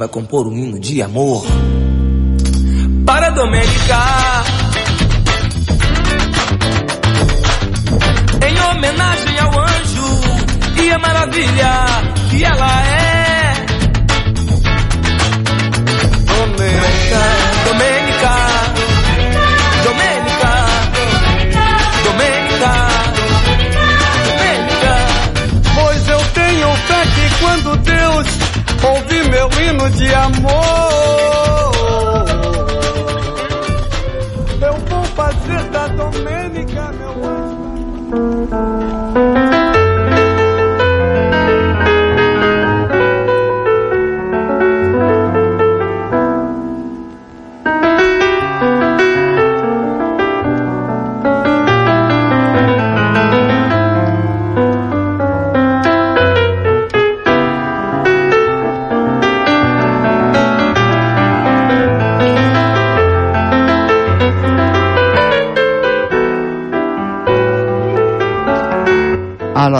vai compor um hino de amor. Para Domênica. Em homenagem ao anjo e a maravilha que ela é. Domênica, meu hino de amor,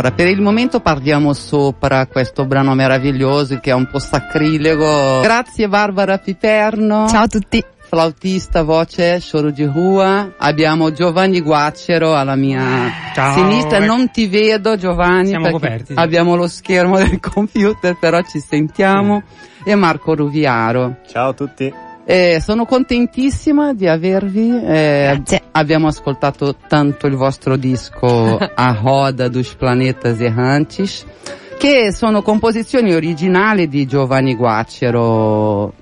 Allora, per il momento parliamo sopra questo brano meraviglioso che è un po' sacrilego. Grazie Barbara Piperno. Ciao a tutti. Flautista, voce, Rua. Abbiamo Giovanni Guacero alla mia Ciao. sinistra. Non ti vedo Giovanni Siamo coperti, sì. abbiamo lo schermo del computer, però ci sentiamo. E Marco Ruviaro. Ciao a tutti. Eh, sono contentissima di avervi. eh, abbiamo ascoltato tanto il vostro disco A Roda dos Planetas Errantes, che sono composizioni originali di Giovanni Guacero,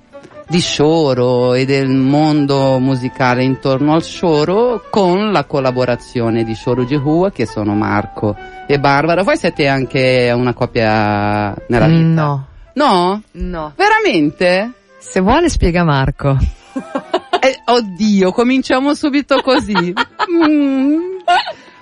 di Shoro e del mondo musicale intorno al Shoro, con la collaborazione di Shoro di Rua, che sono Marco e Barbara. Voi siete anche una coppia nella vita? No. No? No. Veramente? Se vuole spiega Marco. Eh, oddio, cominciamo subito così. Mm,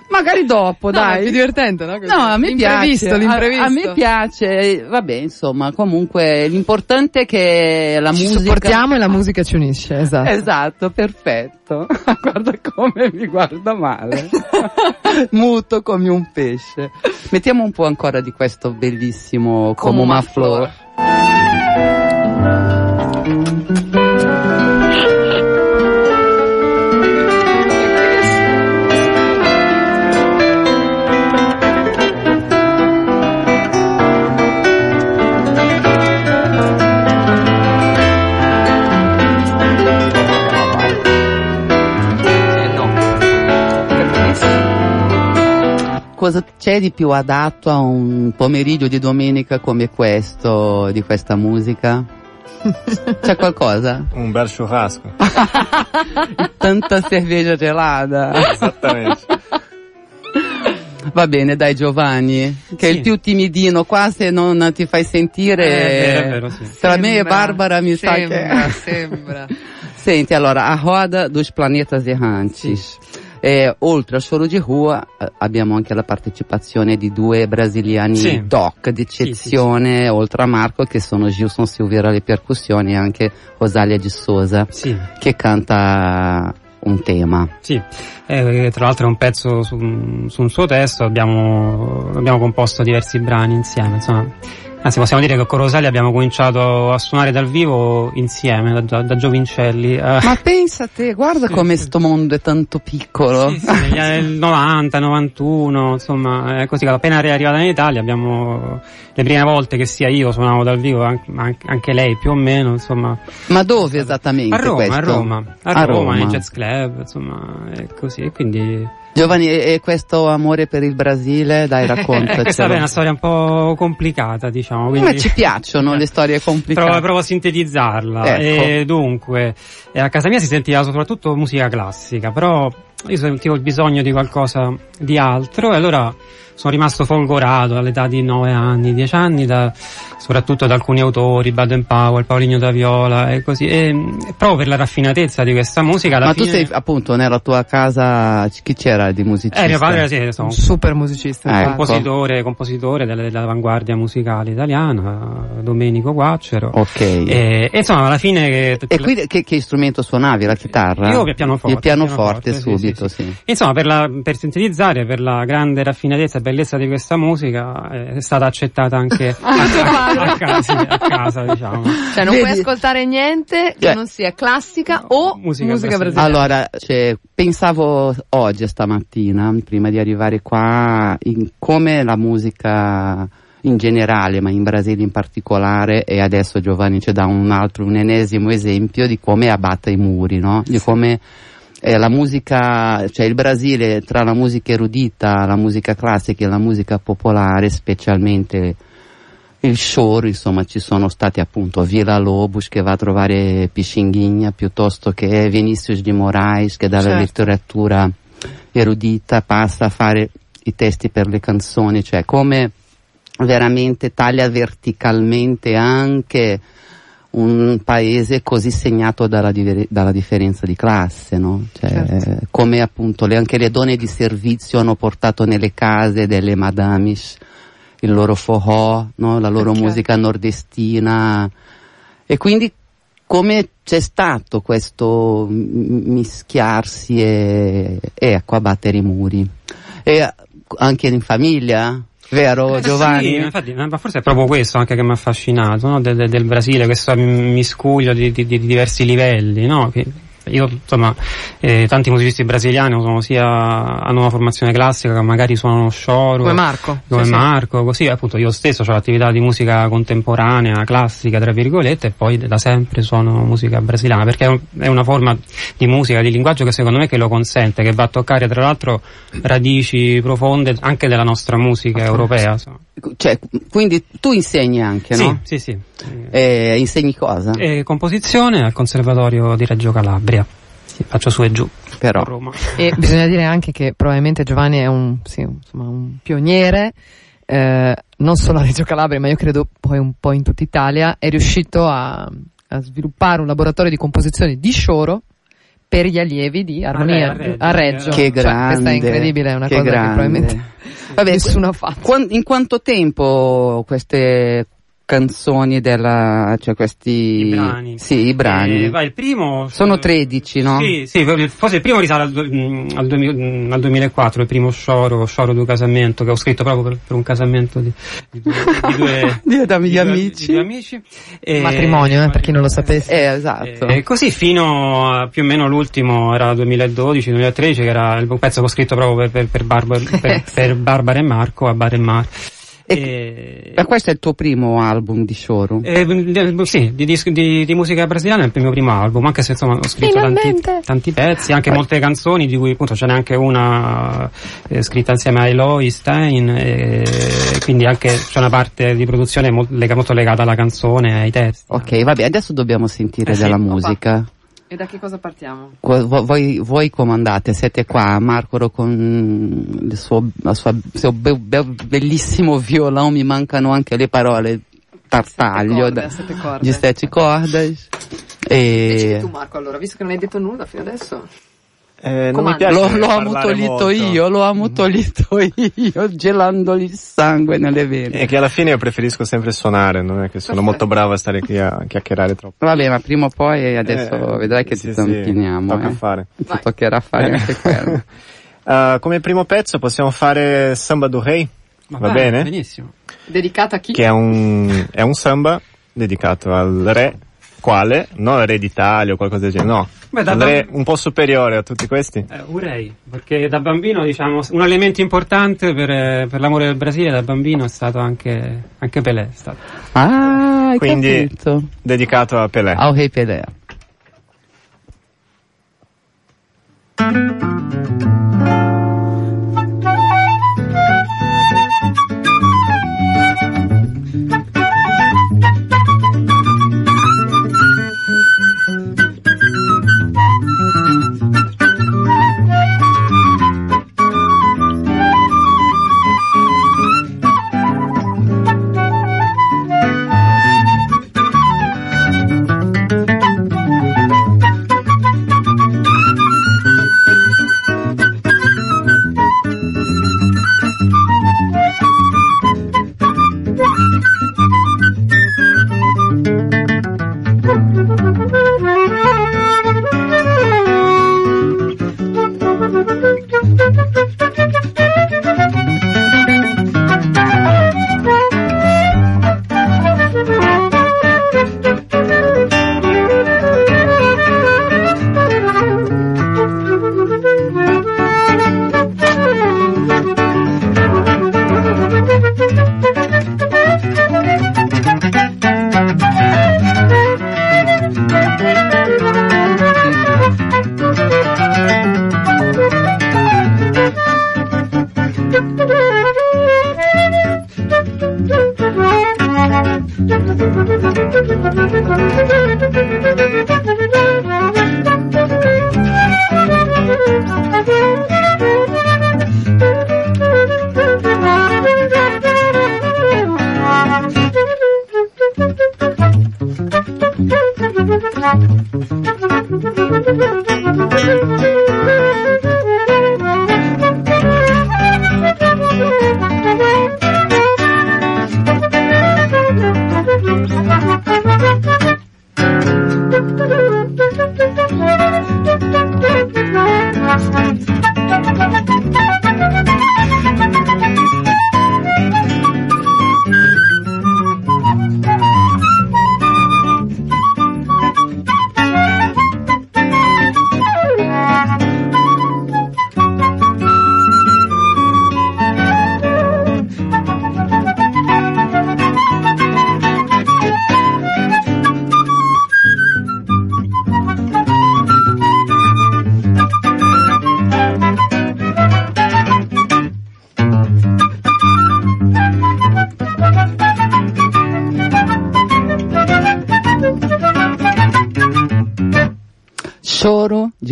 magari dopo, No, dai. è più divertente, no? Così. No, a me l'imprevisto, piace. L'imprevisto, A, a me piace. Vabbè, insomma, comunque l'importante è che la Ci musica. supportiamo e la musica ci unisce, esatto. Esatto, perfetto. Guarda come mi guarda male. Muto come un pesce. Mettiamo un po' ancora di questo bellissimo una una flor. Cosa c'è di più adatto a un pomeriggio di domenica come questo, di questa musica? C'è qualcosa? Un bel churrasco. Tanta cerveja gelada. Esattamente. Va bene, dai Giovanni, che è Sì. il più timidino qua se non ti fai sentire. Eh, è vero, sì. Tra me e Sembra, Barbara mi sa sembra, che... sembra. Senti, allora, a roda dos planetas errantes. Eh, oltre al solo rua eh, abbiamo anche la partecipazione di due brasiliani Sì. doc d'eccezione, oltre a Marco, che sono Gilson Silveira alle percussioni e anche Rosalia di Sì, che canta un tema. sì. Eh, tra l'altro è un pezzo su, un- su un suo testo, abbiamo, abbiamo composto diversi brani insieme, insomma. Anzi, possiamo dire che con Rosalia abbiamo cominciato a suonare dal vivo insieme, da, da, da giovincelli. eh. Ma pensa a te, guarda Sì, come sì. sto mondo è tanto piccolo. Sì, sì, negli anni 90, 91, insomma, è così che appena è arrivata in Italia abbiamo le prime volte che sia io suonavo dal vivo, anche, anche- anche lei più o meno, insomma. Ma dove esattamente A Roma, questo? a Roma, a, A Roma, Roma. jazz club, insomma, è così, e quindi... Giovanni, e questo amore per il Brasile, dai Eh, questa è una storia un po' complicata, diciamo, quindi... Ma ci piacciono le storie complicate. Provo, provo a sintetizzarla. Ecco. E dunque, eh, a casa mia si sentiva soprattutto musica classica, però io sentivo il bisogno di qualcosa di altro e allora sono rimasto folgorato all'età di 9 anni, 10 anni, da, soprattutto da alcuni autori, Baden Powell, Paulinho da Viola e così. E, e proprio per la raffinatezza di questa musica, alla Ma tu fine... sei appunto nella tua casa, chi c'era di musicista? Eh, mio padre era sì, insomma, Un super musicista. Eh, ecco. compositore, compositore della- dell'avanguardia musicale italiana, Domenico Guaccero. Ok. E, e insomma, alla fine... E qui che, che strumento suonavi? La chitarra? Io il pianoforte. Il pianoforte, subito. Sentito, sì. Insomma, per, la, per sintetizzare, per la grande raffinatezza e bellezza di questa musica, eh, è stata accettata anche a, a- a casa, a casa, diciamo. Cioè non Vedi- puoi ascoltare niente che Cioè- non sia classica o Musica musica, brasiliana. brasiliana. Allora, cioè, pensavo oggi, stamattina, prima di arrivare qua, in come la musica in generale, ma in Brasile in particolare, e adesso Giovanni ci dà un altro, un ennesimo esempio di come abbatta i muri, no? Di come eh, la musica, cioè il Brasile tra la musica erudita, la musica classica e la musica popolare, specialmente il choro, insomma, ci sono stati appunto Villa Lobos che va a trovare Pichinguinha piuttosto che Vinicius di Moraes che dalla Certo. letteratura erudita passa a fare i testi per le canzoni, cioè come veramente taglia verticalmente anche un paese così segnato dalla, diver- dalla differenza di classe, no? Cioè, Certo. eh, come appunto le- anche le donne di servizio hanno portato nelle case delle madames il loro forró, no? la loro Certo. musica nordestina e quindi come c'è stato questo mischiarsi e, e ecco abbattere i muri e anche in famiglia vero Giovanni? Sì, infatti, ma forse è proprio questo anche che mi ha affascinato, no? del, del- del Brasile, questo miscuglio di, di- di diversi livelli, no? Che io, insomma, eh, tanti musicisti brasiliani sono sia, hanno una formazione classica che magari suonano scioro. Come Marco. come Sì, sì. Marco, così appunto io stesso ho l'attività di musica contemporanea, classica tra virgolette e poi da sempre suono musica brasiliana perché è, un- è una forma di musica, di linguaggio che secondo me che lo consente, che va a toccare tra l'altro radici profonde anche della nostra musica europea. insomma. Cioè, quindi tu insegni anche, no? Sì, sì, sì. Eh, insegni cosa? E composizione al Conservatorio di Reggio Calabria. Sì, faccio su e giù Però. E bisogna dire anche che probabilmente Giovanni è un, sì, insomma, un pioniere, eh, non solo a Reggio Calabria, ma io credo poi un po' in tutta Italia, è riuscito a, a sviluppare un laboratorio di composizione di Shoro per gli allievi di armonia a Reggio, a Reggio. Che Cioè, grande. questa è incredibile, è una che cosa grande. che probabilmente Vabbè, nessuno ha fatto. In quanto tempo queste canzoni della, cioè questi, I brani. sì, i brani. Eh, vai, il primo... Sono 13, no? Sì, sì, forse il primo risale al, mm, al, 2000 mm, al 2004, il primo Scioro, Scioro du casamento, che ho scritto proprio per, per un casamento di, di due, di due, Di- da di due- amici. di due amici. E- Matrimonio, eh, per chi non lo sapesse. Eh, esatto. E così fino a più o meno l'ultimo era 2012-2013 che era il pezzo che ho scritto proprio per, per, per, Barbara, per, per Barbara e Marco a Bar e Mar. E, Ma questo è il tuo primo album di Shoro? eh, sì, di, di- di musica brasiliana è il mio primo album, anche se insomma ho scritto tanti, tanti pezzi, anche molte canzoni di cui appunto ce n'è anche una eh, scritta insieme a Eloy Stein, e quindi anche c'è una parte di produzione mo- lega- molto legata alla canzone, ai testi. Ok, vabbè, adesso dobbiamo sentire Eh sì. della musica. E da che cosa partiamo? Vo- vo- Voi, voi comandate, siete qua, Marco con il suo, sua- il suo be- be- bellissimo violão, mi mancano anche le parole, tartaglio, corde, da- sette corde. di sette. Decidi E tu Marco allora, visto che non hai detto nulla fino adesso. Eh, non mi piace l'ho, l'ho ammutolito molto. io, l'ho ammutolito io, gelandogli il sangue nelle vene. E che alla fine io preferisco sempre suonare, non è che sono molto bravo a stare qui a chiacchierare troppo. Vabbè, ma prima o poi adesso Eh, vedrai che sì, ti sì, zampiniamo. tocca eh. fare. Ti toccherà fare anche quello. Uh, come primo pezzo possiamo fare Samba do Rei, va vai, bene? Benissimo. Dedicata a chi? Che è un, è un samba dedicato al re, quale? Non al re d'Italia o qualcosa del genere, no. Beh, re bamb- un po' superiore a tutti questi. Eh, Urei, perché da bambino diciamo un elemento importante per, eh, per l'amore del Brasile da bambino è stato anche, anche Pelé. è stato. Ah, hai Quindi- capito. Dedicato a Pelé. Ao Rei Pelé. Thank you.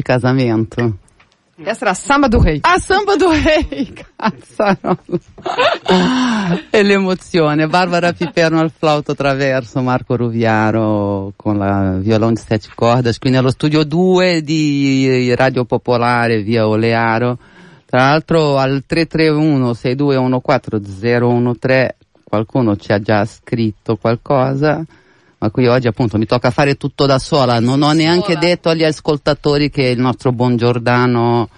Casamento. Essa era a Samba do Rei. A samba do rei, cazzarola. e l'emozione. Barbara Piperno al flauto traverso, Marco Ruviaro con la violone di sette cordas, qui nello studio 2 di Radio Popolare via Olearo. Tra l'altro al 331 6214 013 qualcuno ci ha già scritto qualcosa ma qui oggi appunto mi tocca fare tutto da sola, non ho neanche Sola. detto agli ascoltatori che il nostro buon Giordano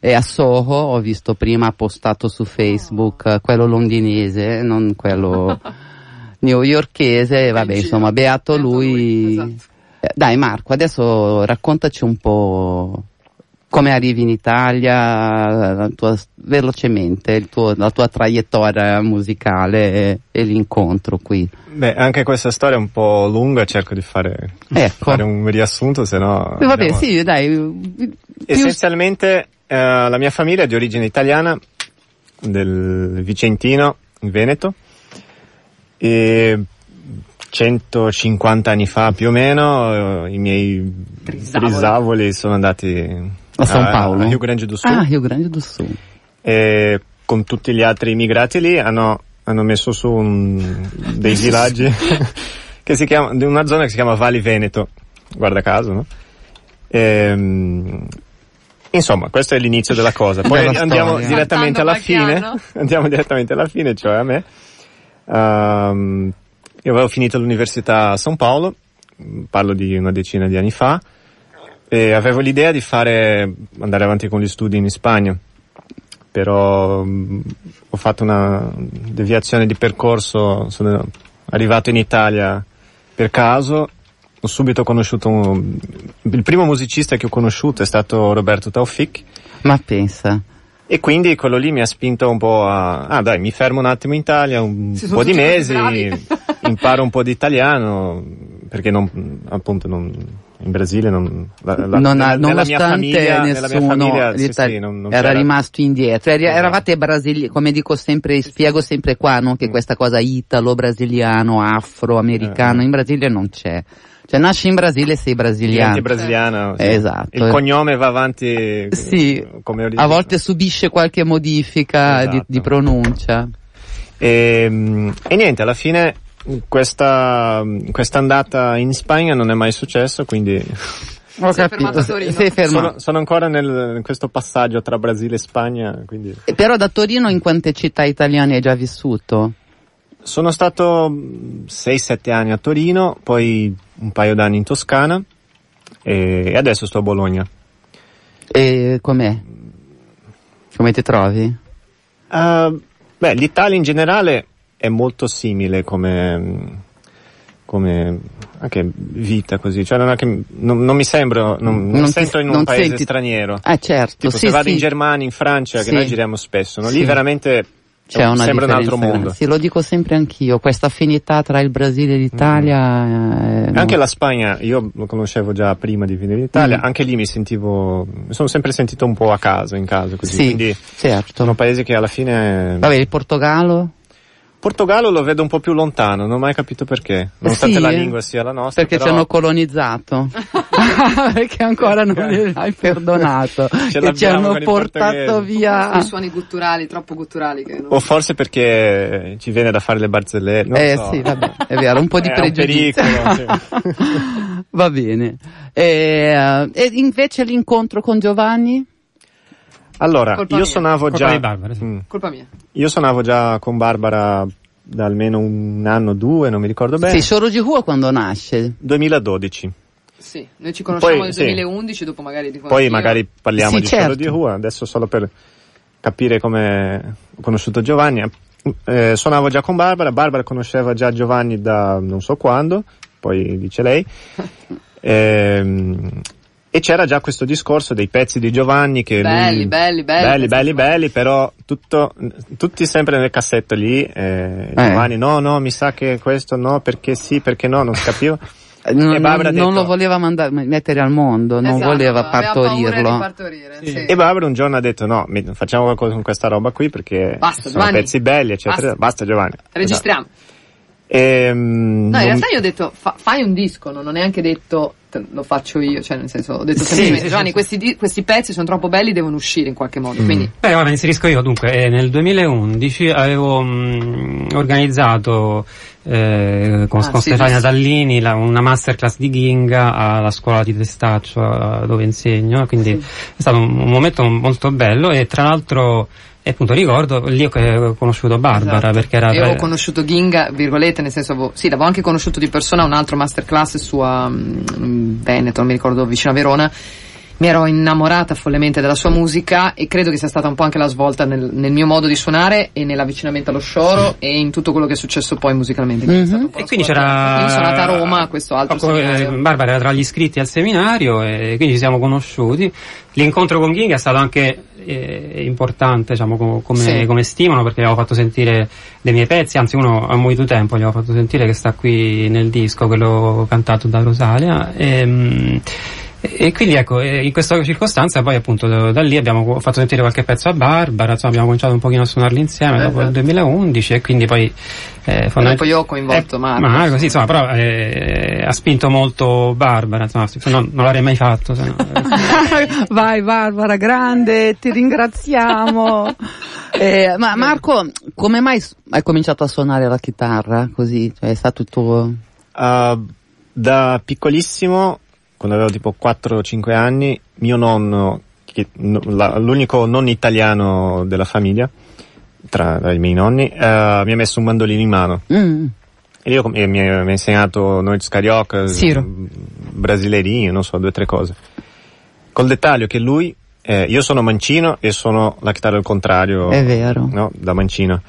è a Soho, ho visto prima postato su Facebook eh, quello londinese, non quello newyorkese, vabbè insomma beato lui. Esatto. Eh, Dai Marco, adesso raccontaci un po' come arrivi in Italia, la tua- velocemente, tuo- la tua traiettoria musicale e, e l'incontro qui. Beh, anche questa storia è un po' lunga, cerco di fare, Ecco. fare un riassunto, se no... Eh, Vabbè, andiamo- sì, dai. Essenzialmente eh, la mia famiglia è di origine italiana, del Vicentino, in Veneto, e 150 anni fa più o meno eh, i miei brisavoli sono andati A San Paolo? a Rio Grande do Sul Ah, Rio Grande do Sul. e con tutti gli altri immigrati lì hanno, hanno messo su un- dei villaggi che si chiama, di una zona che si chiama Vali Veneto, guarda caso, no? Ehm, insomma, questo è l'inizio della cosa. Poi Della andiamo storia. direttamente Saltando alla fine, andiamo direttamente alla fine, cioè a me. Ehm, io avevo finito l'università a San Paolo, parlo di una decina di anni fa, e avevo l'idea di fare, andare avanti con gli studi in Spagna però mh, ho fatto una deviazione di percorso, sono arrivato in Italia per caso, ho subito conosciuto un- il primo musicista che ho conosciuto è stato Roberto Taufik Ma pensa. e quindi quello lì mi ha spinto un po' a, ah dai mi fermo un attimo in Italia, un Si po' di mesi, imparo un po' di italiano, perché non, appunto non, in Brasile non, la, la- non ha, nella, nonostante famiglia, nella nessuno famiglia, sì, sì, non- non era c'era- rimasto indietro. Eri- Esatto. Eravate brasiliani, come dico sempre, spiego sempre qua, no? che Mm. questa cosa italo-brasiliano, afro-americano, Eh. in Brasile non c'è. Cioè nasci in Brasile sei brasiliano. Diventi brasiliano. sì. Esatto. Il cognome va avanti Sì, come origine. a volte subisce qualche modifica di, Esatto. di pronuncia. E, mm, e niente, alla fine questa, questa andata in Spagna non è mai successo, quindi Ho. Sei fermato. sono, sono ancora nel, in questo passaggio tra Brasile e Spagna, quindi E Però da Torino in quante città italiane hai già vissuto? sono stato 6-7 anni a Torino, poi un paio d'anni in Toscana e, e adesso sto a Bologna. E com'è? Come ti trovi? Uh, beh, l'Italia in generale è molto simile come, come anche vita così, cioè non, è che, non, non mi sembro, non, non sento in un paese senti- straniero. Ah certo, Tipo sì, se vado sì. in Germania, in Francia, Sì. che noi giriamo spesso, no? Lì veramente C'è una sembra un altro mondo. Sì, lo dico sempre anch'io, questa affinità tra il Brasile e l'Italia. eh, Anche no. la Spagna, io lo conoscevo già prima di venire in Italia, Mm. anche lì mi sentivo, mi sono sempre sentito un po' a casa, in casa, così. Sì, Quindi certo. sono paesi che alla fine... Vabbè, il Portogallo? Portogallo lo vedo un po' più lontano, non ho mai capito perché, nonostante Sì, la eh. lingua sia la nostra. Perché ci però hanno colonizzato. perché ancora non gliel'hai hai perdonato. Ce che ci hanno portato via. I suoni gutturali, troppo gutturali che non... O forse perché ci viene da fare le barzellette, non eh so. sì, vabbè, è vero, un po' di pregiudizio. pericolo, Va bene. E, e invece l'incontro con Giovanni? Allora, Colpa io mia. suonavo Colpa già... di Barbara, sì. Mm. Colpa mia. Io suonavo già con Barbara da almeno un anno, due, non mi ricordo bene. Sì, Scioro Gihua quando nasce? 2012. Sì, noi ci conosciamo Poi, nel sì. 2011, dopo magari di Poi magari parliamo Sì, di certo. Solo di Hua, adesso solo per capire come ho conosciuto Giovanni. Eh, suonavo già con Barbara, Barbara conosceva già Giovanni da non so quando, poi dice lei. Ehm, e c'era già questo discorso dei pezzi di Giovanni che Belli, lui- belli, belli, belli, belli, belli, però tutto, tutti sempre nel cassetto lì, eh, Giovanni no, no, mi sa che questo no, perché sì, perché no, non si capiva. Eh, Non, E Barbara non- ha non detto- lo voleva mandare, mettere al mondo, non Esatto, voleva partorirlo. partorire, sì. E Barbara un giorno ha detto no, facciamo qualcosa con questa roba qui perché Basta, sono Giovanni. pezzi belli, eccetera. Basta. Basta, Giovanni. Registriamo. Esatto. Ehm, No, in non- realtà io ho detto fa- fai un disco, non ho neanche detto lo faccio io, cioè nel senso ho detto Sì, semplicemente sì, Giovanni sì, questi, di- questi pezzi sono troppo belli, devono uscire in qualche modo, Mm. quindi Beh, guarda, inserisco io dunque. eh, nel 2011 avevo mh, organizzato eh, con, Ah, con sì, Stefania giusto. Dallini la- una masterclass di Ginga alla scuola di Testaccio eh, dove insegno, quindi è stato un, un momento molto bello e tra l'altro, e appunto ricordo, lì ho ho conosciuto Barbara Esatto. perché era... Io ho conosciuto Ginga, virgolette, nel senso, avevo, sì, l'avevo anche conosciuto di persona, un altro masterclass su a mm, Veneto, non mi ricordo, vicino a Verona. Mi ero innamorata follemente della sua musica e credo che sia stata un po' anche la svolta nel, nel mio modo di suonare e nell'avvicinamento allo scioro e in tutto quello che è successo poi musicalmente. quindi po' E quindi c'era... Quindi sono a Roma a questo altro Ecco, eh, seminario. Barbara era tra gli iscritti al seminario e quindi ci siamo conosciuti. L'incontro con Ginga è stato anche eh, importante, diciamo, co- come, Sì. come stimolo perché gli avevo fatto sentire dei miei pezzi, anzi uno a molto tempo gli avevo fatto sentire che sta qui nel disco, quello cantato da Rosalia. E, e quindi ecco, eh, in questa circostanza poi appunto da, da lì abbiamo fatto sentire qualche pezzo a Barbara, insomma abbiamo cominciato un pochino a suonarli insieme dopo il 2011 e quindi poi eh, E dopo io ho coinvolto eh, Marco. Marco, sì, insomma, però eh, ha spinto molto Barbara, insomma, se no non l'avrei mai fatto. Se no, eh. Vai Barbara, grande, ti ringraziamo. Eh, ma Marco, come mai hai cominciato a suonare la chitarra così? Cioè, è stato il tuo... Uh, da piccolissimo, quando avevo tipo 4-5 anni, mio nonno, che- la- l'unico non italiano della famiglia, tra, tra i miei nonni, uh, mi ha messo un mandolino in mano. Mm. E io, e mi, ha, insegnato Noiz Carioca, Siro. mm, brasileirinho, non so, due o tre cose. Col dettaglio che lui, eh, io sono mancino e sono la chitarra al contrario, È vero. no, da mancino.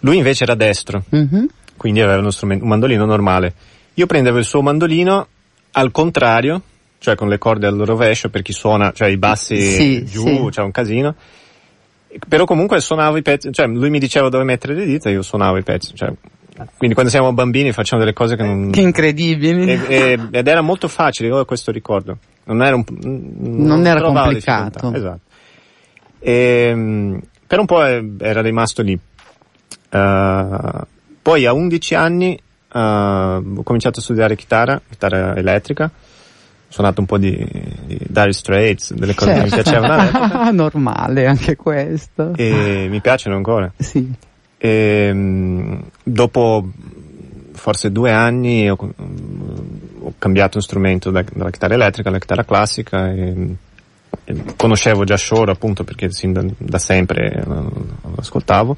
Lui invece era destro, Mhm. quindi aveva uno strumento, un mandolino normale. Io prendevo il suo mandolino al contrario, cioè con le corde al rovescio per chi suona, cioè i bassi Sì, giù, sì. c'è un casino. Però comunque suonavo i pezzi, cioè lui mi diceva dove mettere le dita e io suonavo i pezzi, cioè, quindi quando siamo bambini facciamo delle cose che non... Che incredibili. e- e- ed era molto facile, io ho questo ricordo. Non era un, Non era trovavo complicato. Esatto. E, per un po' era rimasto lì. Uh, poi a 11 anni uh, ho cominciato a studiare chitarra, chitarra elettrica. Ho suonato un po' di, di Dire Straits, delle cose che mi Certo. piacevano Normale anche questo. e mi piacciono ancora. Sì. E, mm, dopo forse due anni ho, ho cambiato un strumento da- dalla chitarra elettrica alla chitarra classica e, e conoscevo già Shore appunto perché sin da, da sempre eh, lo ascoltavo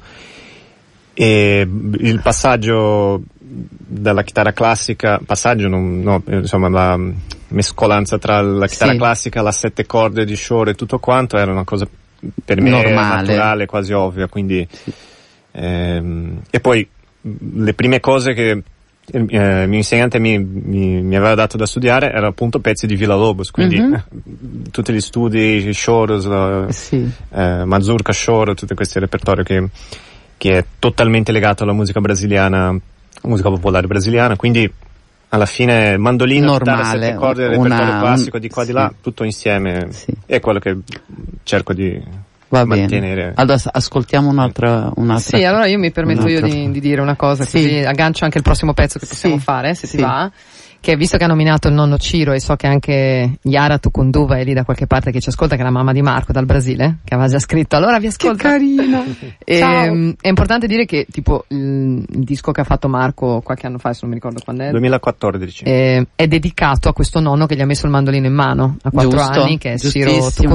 e il passaggio dalla chitarra classica, passaggio non, no, eh, insomma la mescolanza tra la chitarra Sì. classica, la sette corde di Shore e tutto quanto era una cosa per me Normale. naturale, quasi ovvia, quindi ehm, e poi le prime cose che eh, il mio insegnante mi, mi, mi aveva dato da studiare erano appunto pezzi di Villa Lobos, quindi Mhm. eh, tutti gli studi, Shore, Sì. eh, Mazurka Shore, tutto questo repertorio che, che è totalmente legato alla musica brasiliana, musica popolare brasiliana, quindi alla fine mandolino, Normale, sette corde, una- repertorio classico di qua di sì. là, tutto insieme Sì. è quello che cerco di Va bene. mantenere. Adesso ascoltiamo un'altra, un'altra. Sì, allora io mi permetto io di, di dire una cosa, Sì. così aggancio anche il prossimo pezzo che possiamo Sì. fare, se Sì. ti va. Che visto che ha nominato il nonno Ciro e so che anche Yara Tukunduva è lì da qualche parte che ci ascolta, che è la mamma di Marco dal Brasile, che aveva già scritto, allora vi ascolta. carina. E, è importante dire che tipo il, il disco che ha fatto Marco qualche anno fa, adesso non mi ricordo quando è, 2014. eh, è dedicato a questo nonno che gli ha messo il mandolino in mano a quattro Giusto, anni, che è Ciro giustissimo.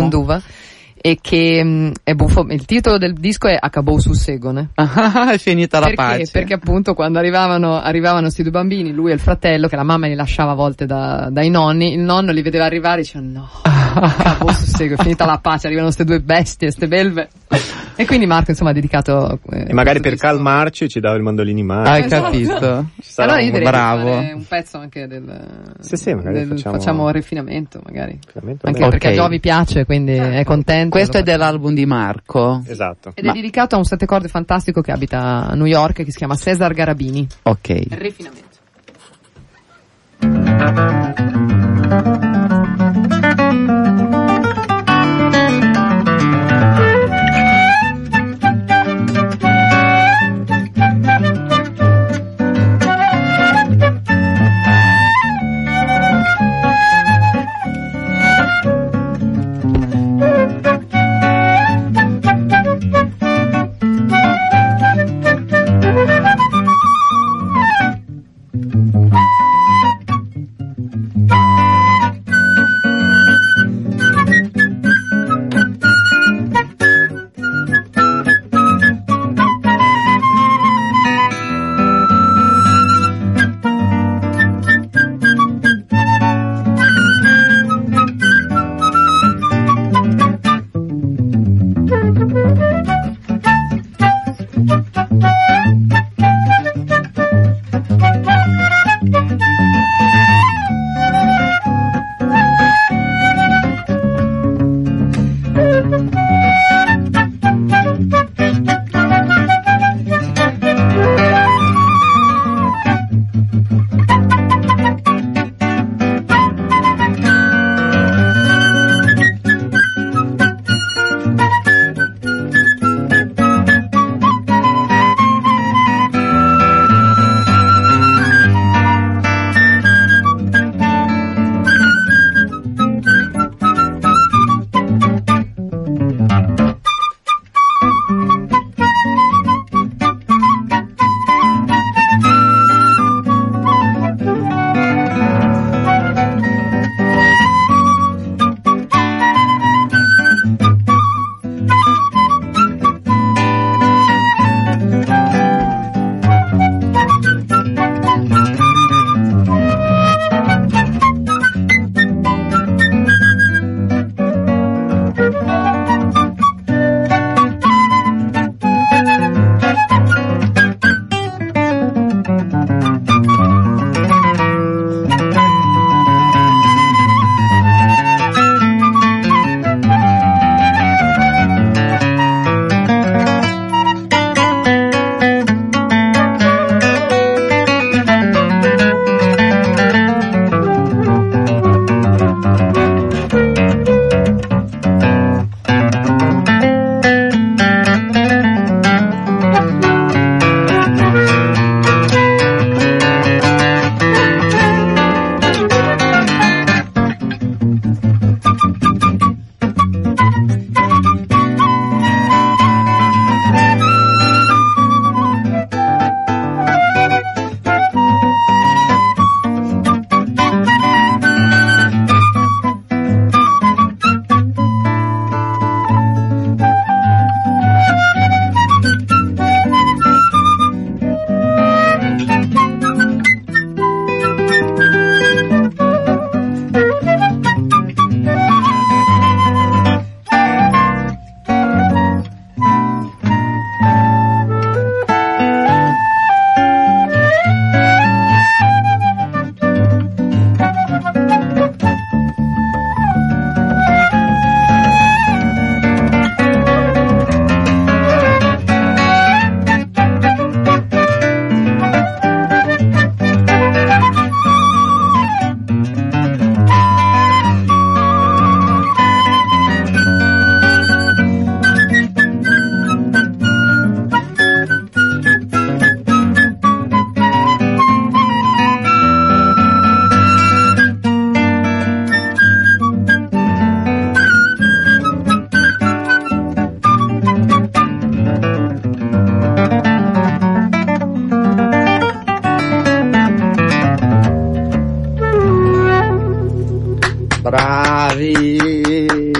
E che mh, è buffo. Il titolo del disco è Acabou sul Segone. è finita la Perché? pace. Perché appunto quando arrivavano, arrivavano questi due bambini, lui e il fratello, che la mamma li lasciava a volte da- dai nonni, il nonno li vedeva arrivare e diceva no, acabou sul Segone, è finita la pace, arrivano queste due bestie, queste belve. E quindi Marco insomma ha dedicato... eh, e magari per disco- calmarci ci dava il mandolino in mano. Hai Esatto. capito? Ci sarà Allora io un- direi bravo. un pezzo anche del, Sì, sì, magari del- facciamo- un raffinamento magari. Veramente Anche bene. perché Ok. a Giovi piace, quindi è contento. Questo lo è dell'album di Marco. Esatto. Ed è Ma- dedicato a un sette corde fantastico che abita a New York che si chiama Cesar Garabini. Ok. Rifinamento.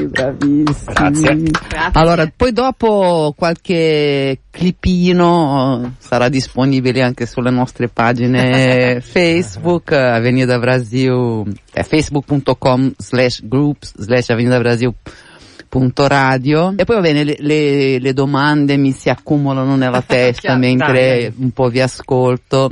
Bravissimi. Grazie. Allora, poi dopo qualche clipino sarà disponibile anche sulle nostre pagine Facebook, Avenida Brasil, è facebook.com slash groups slash Avenida Brasil punto radio. E poi va bene le, le, le domande mi si accumulano nella testa mentre un po' vi ascolto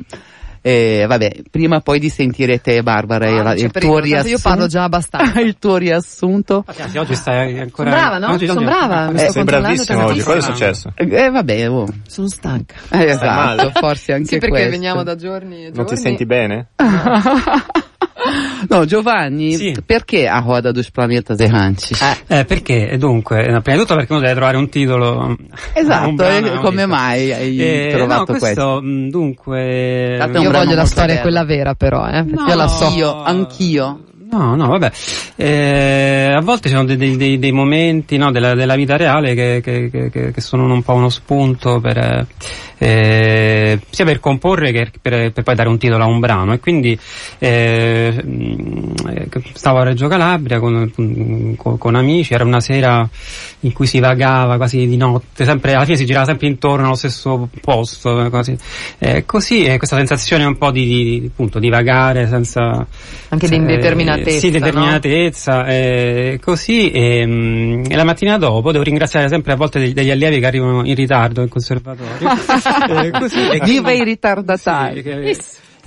e vabbè prima poi di sentire te Barbara Ah, la- il tuo tanto io riassunto parlo già abbastanza. il tuo riassunto Anzi, oggi stai ancora... Brava, no? Oggi, Sono oggi- brava. Mi Eh, sto sei bravissimo oggi, cosa è successo? eh vabbè oh. Sono stanca. Eh, esatto forse anche Sì, perché questo. veniamo da giorni e giorni. Non ti senti bene? no Giovanni Sì. perché a Roda dos Planetas Errantes Eh, perché? E Dunque, eh, prima di tutto perché uno deve trovare un titolo. Esatto, un brano, no? come mai hai Eh, trovato no, questo? questo? mh, Dunque. Dato un Io brano voglio la storia quella vera però, eh. No. io la so. Anch'io, anch'io. No, no, vabbè. Eh, a volte ci sono dei, dei- dei- momenti no, della, della vita reale che, che- che- che- sono un po' uno spunto per, eh, eh, sia per comporre che per, per poi dare un titolo a un brano. E quindi eh, mh, eh, stavo a Reggio Calabria con, con- con amici, era una sera in cui si vagava quasi di notte, sempre, alla fine si girava sempre intorno allo stesso posto, eh, quasi. Eh, così, e questa sensazione un po' di, di, appunto, di vagare senza... Anche di eh, indeterminatezza, Sì, indeterminatezza, eh, così, e, mm, e la mattina dopo devo ringraziare sempre a volte degli, degli allievi che arrivano in ritardo in conservatorio. Eh, così, Viva i ritardatari. sì, che-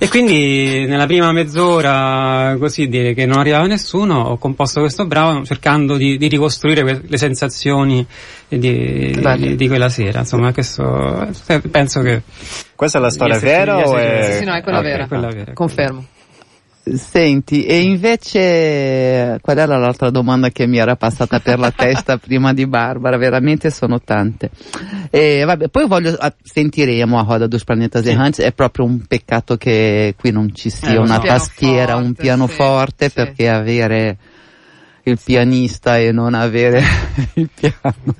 e quindi nella prima mezz'ora, così dire che non arrivava nessuno, ho composto questo brano cercando di, di ricostruire que- le sensazioni di, di, di quella sera. Insomma, questo eh, penso che Questa è la storia vera o è... Sì, sì, no, è quella Ok. vera. quella vera. Confermo. Senti, e invece qual era l'altra domanda che mi era passata per la testa prima di Barbara? Veramente sono tante. E vabbè, poi voglio, ah, sentiremo a Roda dos Planetas Errantes, è proprio un peccato che qui non ci sia Eh, una so. tastiera, un Pianoforte, sì, sì. perché avere il pianista e non avere il piano.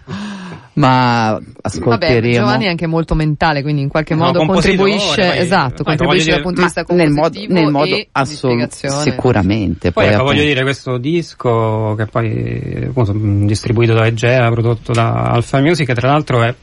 Ma Vabbè, ascolteremo. Giovanni è anche molto mentale, quindi in qualche No, modo contribuisce, poi- esatto, poi contribuisce dal punto di vista nel modo, compositivo nel modo e di assolut- spiegazione. sicuramente. Poi Poi, ecco, voglio appunto- dire, questo disco che poi appunto, distribuito da Egea, prodotto da Alpha Music, che tra l'altro è,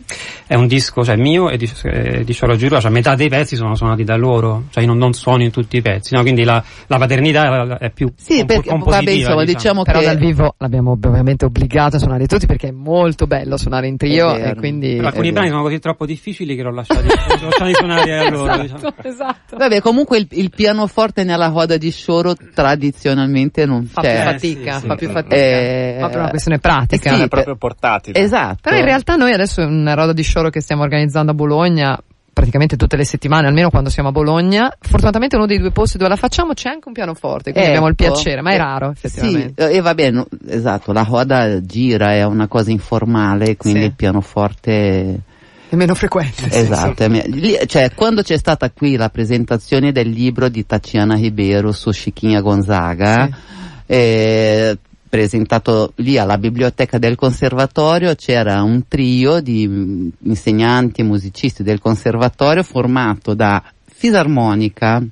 è un disco cioè, mio e di, eh, di Sciolo Giroa, cioè metà dei pezzi sono suonati da loro, cioè io non, non suono in tutti i pezzi, no? quindi la, la paternità è più Sì, compo- perché vabbè, compositiva, insomma, diciamo Però che dal vivo l'abbiamo ovviamente obbligato a suonare tutti perché è molto bello suonare in trio È vero. e quindi... Però alcuni brani sono così troppo difficili che l'ho lasciati, l'ho lasciati suonare a loro. diciamo. esatto. Vabbè, comunque il, il pianoforte nella roda di Scioro tradizionalmente non Fa più c'è. fatica, sì, sì. fa più fatica. Eh, Ma per una questione pratica. sì, Non è proprio portatile. Esatto. Però in realtà noi adesso una roda di scioro che stiamo organizzando a Bologna, praticamente tutte le settimane, almeno quando siamo a Bologna, fortunatamente uno dei due posti dove la facciamo c'è anche un pianoforte, quindi abbiamo il Ecco. piacere, ma è raro Sì, effettivamente. e va bene, esatto, la roda gira, è una cosa informale, quindi Sì. il pianoforte... È meno frequente. Esatto, è me- lì- cioè quando c'è stata qui la presentazione del libro di Tatiana Ribeiro su Chiquinha Gonzaga, eh, presentato lì alla biblioteca del conservatorio c'era un trio di mm, insegnanti e musicisti del conservatorio formato da fisarmonica,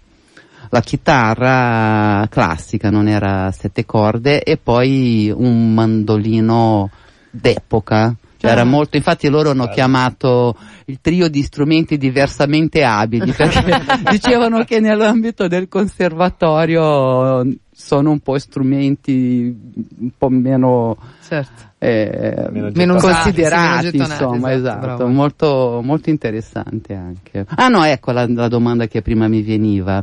la chitarra classica, non era sette corde, e poi un mandolino d'epoca. Era molto, infatti loro hanno chiamato il trio di strumenti diversamente abili, perché dicevano che nell'ambito del conservatorio sono un po' strumenti un po' meno, Certo. eh, Meno meno considerati, Sì, meno insomma, esatto, esatto, molto, molto interessante anche. Ah no, ecco la, la domanda che prima mi veniva.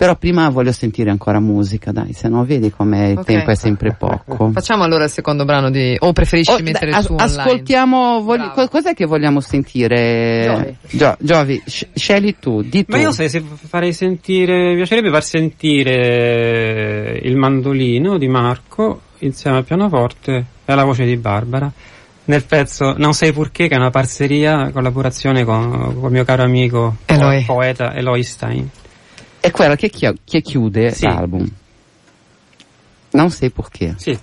Però prima voglio sentire ancora musica, dai, se no vedi com'è il Ok. tempo è sempre poco. Facciamo allora il secondo brano di... o preferisci Oh, mettere su as- online? ascoltiamo, vogli- Brava. co- cos'è che vogliamo sentire? Gio- Giovi, sc- scegli tu, di tu. Ma io se, se farei sentire, mi piacerebbe far sentire il mandolino di Marco insieme al pianoforte e alla voce di Barbara nel pezzo Non sei purché che è una parceria, collaborazione con, con il mio caro amico Eloy. poeta Eloy Stein. È quella che, chi- che chiude Sì. l'album. Non sai perché. Sì.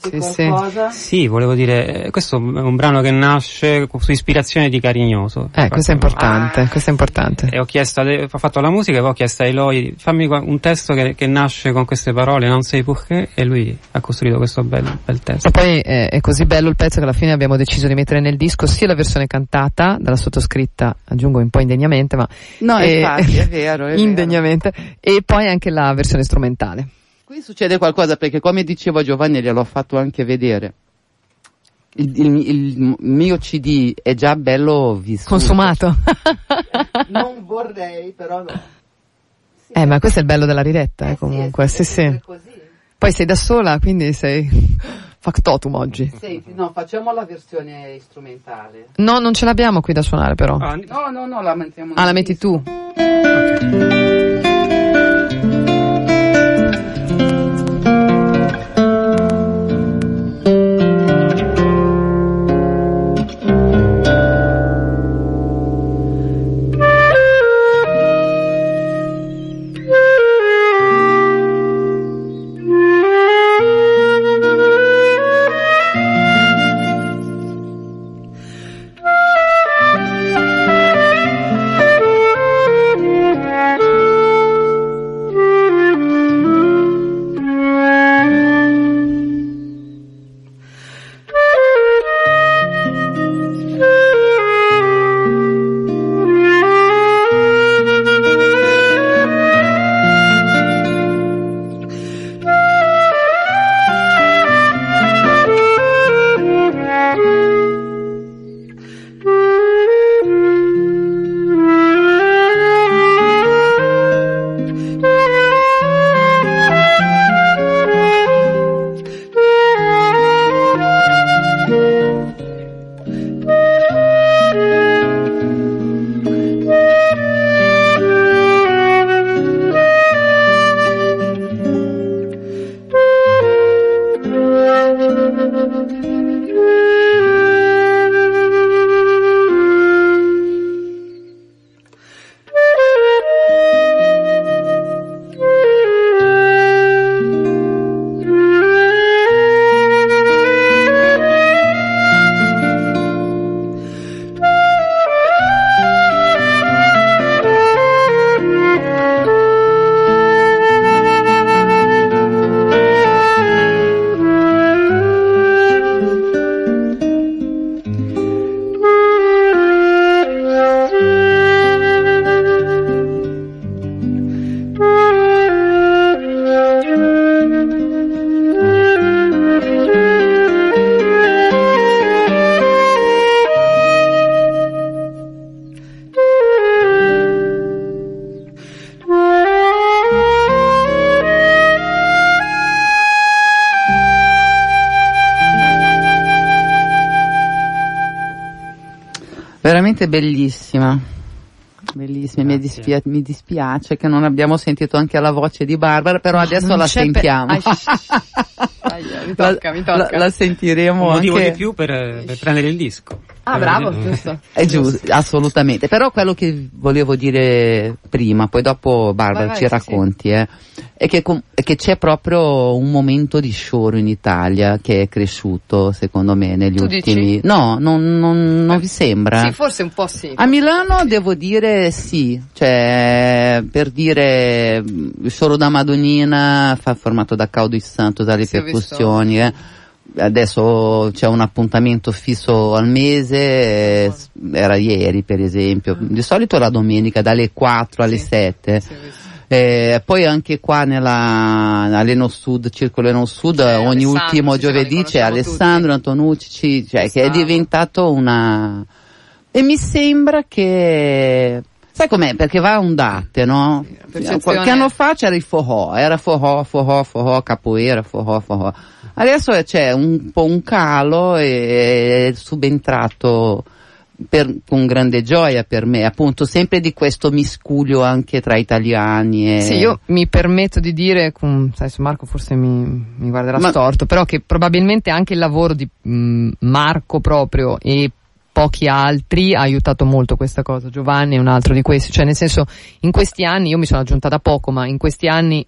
Sì, sì. Sì, volevo dire, questo è un brano che nasce su ispirazione di Carignoso. Eh, questo è importante, Ah. questo è importante. E ho chiesto, ho fatto la musica e poi ho chiesto a Eloy, fammi un testo che, che nasce con queste parole, non sei perché, e lui ha costruito questo bel, bel testo. E poi eh, è così bello il pezzo che alla fine abbiamo deciso di mettere nel disco sia la versione cantata dalla sottoscritta, aggiungo un po' indegnamente, ma No, eh, infatti, è vero, è vero. indegnamente, e poi anche la versione strumentale. Qui succede qualcosa perché come dicevo a Giovanni gliel'ho fatto anche vedere. Il, il- il mio CD è già bello vissuto. Consumato. Non vorrei, però no. eh, ma questo è il bello della riretta, eh, comunque, sì, sì. Poi sei da sola, quindi sei factotum oggi. Senti, no, facciamo la versione strumentale. No, non ce l'abbiamo qui da suonare però. Ah, No, no, no, la mettiamo Ah, la metti disco. tu? Veramente bellissima. Bellissima, mi, dispia- mi dispiace che non abbiamo sentito anche la voce di Barbara, però adesso non la sentiamo. Ai, Aia, mi tocca, la, mi tocca. la- la sentiremo un motivo anche... di più per, per prendere il disco. Ah, bravo, eh, giusto. È giusto, assolutamente. Però quello che volevo dire prima, poi dopo Barbara Vai, vai, ci sì, racconti, eh, è, che, com- è che c'è proprio un momento di shore in Italia che è cresciuto, secondo me, negli Tu ultimi... dici? No, non, non- non vi sembra? Sì, forse un po' sì. A Milano devo dire sì, cioè per dire il solo da Madonnina fa formato da Caudo Santo dalle Sì, percussioni, eh. Adesso c'è un appuntamento fisso al mese, eh, era ieri per esempio, di solito la domenica dalle 4 alle Sì. 7. Sì, visto. Eh, poi anche qua nella all'Eno Sud, Circolo Eno Sud, C'è ogni Alessandro, ultimo sì, sì, giovedì c'è Alessandro Antonucci, ci- cioè che è Gustavo. diventato una... E mi sembra che... Sai com'è? Perché va a ondate, no? percezione- Qualche anno fa c'era il forró, era forró, forró, forró, capoeira, forró, forró. Adesso c'è un po' un calo e è subentrato per- con grande gioia per me, appunto, sempre di questo miscuglio anche tra italiani e... Sì, io mi permetto di dire, con, sai, Marco forse mi, mi guarderà Ma- storto, però che probabilmente anche il lavoro di mh, Marco proprio e pochi altri ha aiutato molto questa cosa. Giovanni è un altro di questi, cioè nel senso in questi anni, io mi sono aggiunta da poco, ma in questi anni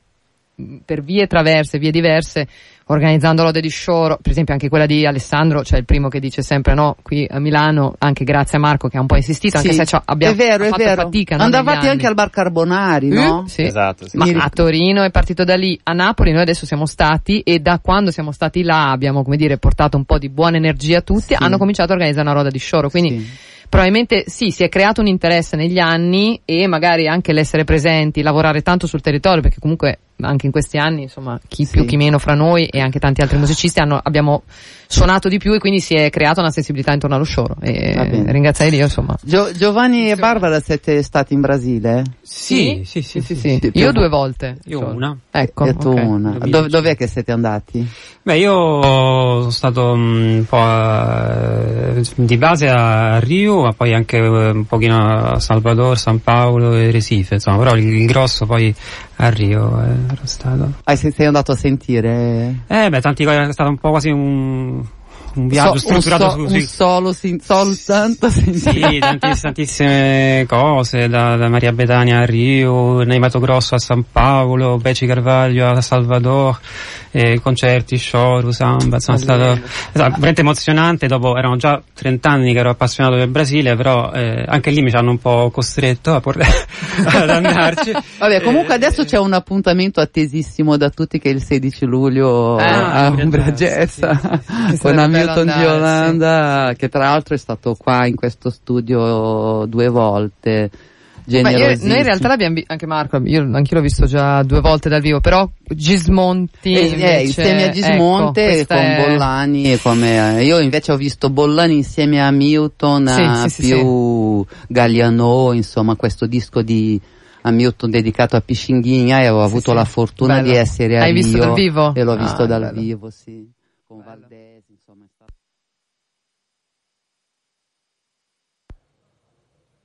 per vie traverse, vie diverse, organizzando lode di shore, per esempio anche quella di Alessandro, cioè il primo che dice sempre no, qui a Milano, anche grazie a Marco che ha un po' insistito, anche Sì, se ci abbiamo è vero, è fatto vero. fatica. no, Andavate anche al bar Carbonari, Eh, no? Sì. Esatto, sì. Ma a Torino è partito da lì, a Napoli noi adesso siamo stati e da quando siamo stati là abbiamo come dire portato un po' di buona energia a tutti, Sì. hanno cominciato a organizzare una roda di shore, quindi Sì. Probabilmente sì, si è creato un interesse negli anni e magari anche l'essere presenti, lavorare tanto sul territorio, perché comunque anche in questi anni, insomma, chi Sì. più chi meno fra noi e anche tanti altri musicisti hanno, abbiamo suonato di più e quindi si è creata una sensibilità intorno allo shore e ringraziare Dio, insomma. Gio- Giovanni e Barbara siete stati in Brasile? Sì, sì, sì. sì, sì, sì. sì. Io due volte. Io solo. una. Ecco, e tu ok. una. 2005. Dove, dov'è che siete andati? Beh, io sono stato mm, un po' a- di base a Rio, ma poi anche eh, un pochino a Salvador, San Paolo e Recife, insomma, però il, grosso poi a Rio eh, ero stato. Ah, sei, sei andato a sentire? Eh, beh, tanti è stato un po' quasi un, un viaggio So- un, strutturato so- su, un solo, sin- soltanto. Sì, tanti- tantissime cose, da, da Maria Betania a Rio, Neimato Grosso a San Paolo, Beci Carvaglio a Salvador, eh, concerti, show, samba, insomma, è stato, veramente emozionante, dopo erano già 30 anni che ero appassionato del Brasile, però eh, anche lì mi ci hanno un po' costretto a por- ad andarci. Vabbè, comunque Eh, adesso c'è un appuntamento attesissimo da tutti che è il 16 luglio Ah, a Umbria Jazz, sì, con sarebbe bello Hamilton di andare, Olanda che tra l'altro è stato qua in questo studio due volte. Ma io- noi in realtà l'abbiamo vi- anche Marco, io anch'io l'ho visto già due volte dal vivo, però Gismonti Eh, eh, invece, insieme a Gismonte ecco, e questa con è- Bollani e come io invece ho visto Bollani insieme a Milton Sì, a sì, sì, più Galliano insomma questo disco di a Milton dedicato a Piscinghigna e ho avuto sì. la fortuna Bello. di essere a Hai visto Rio dal vivo? e l'ho Ah, visto dal bello. vivo sì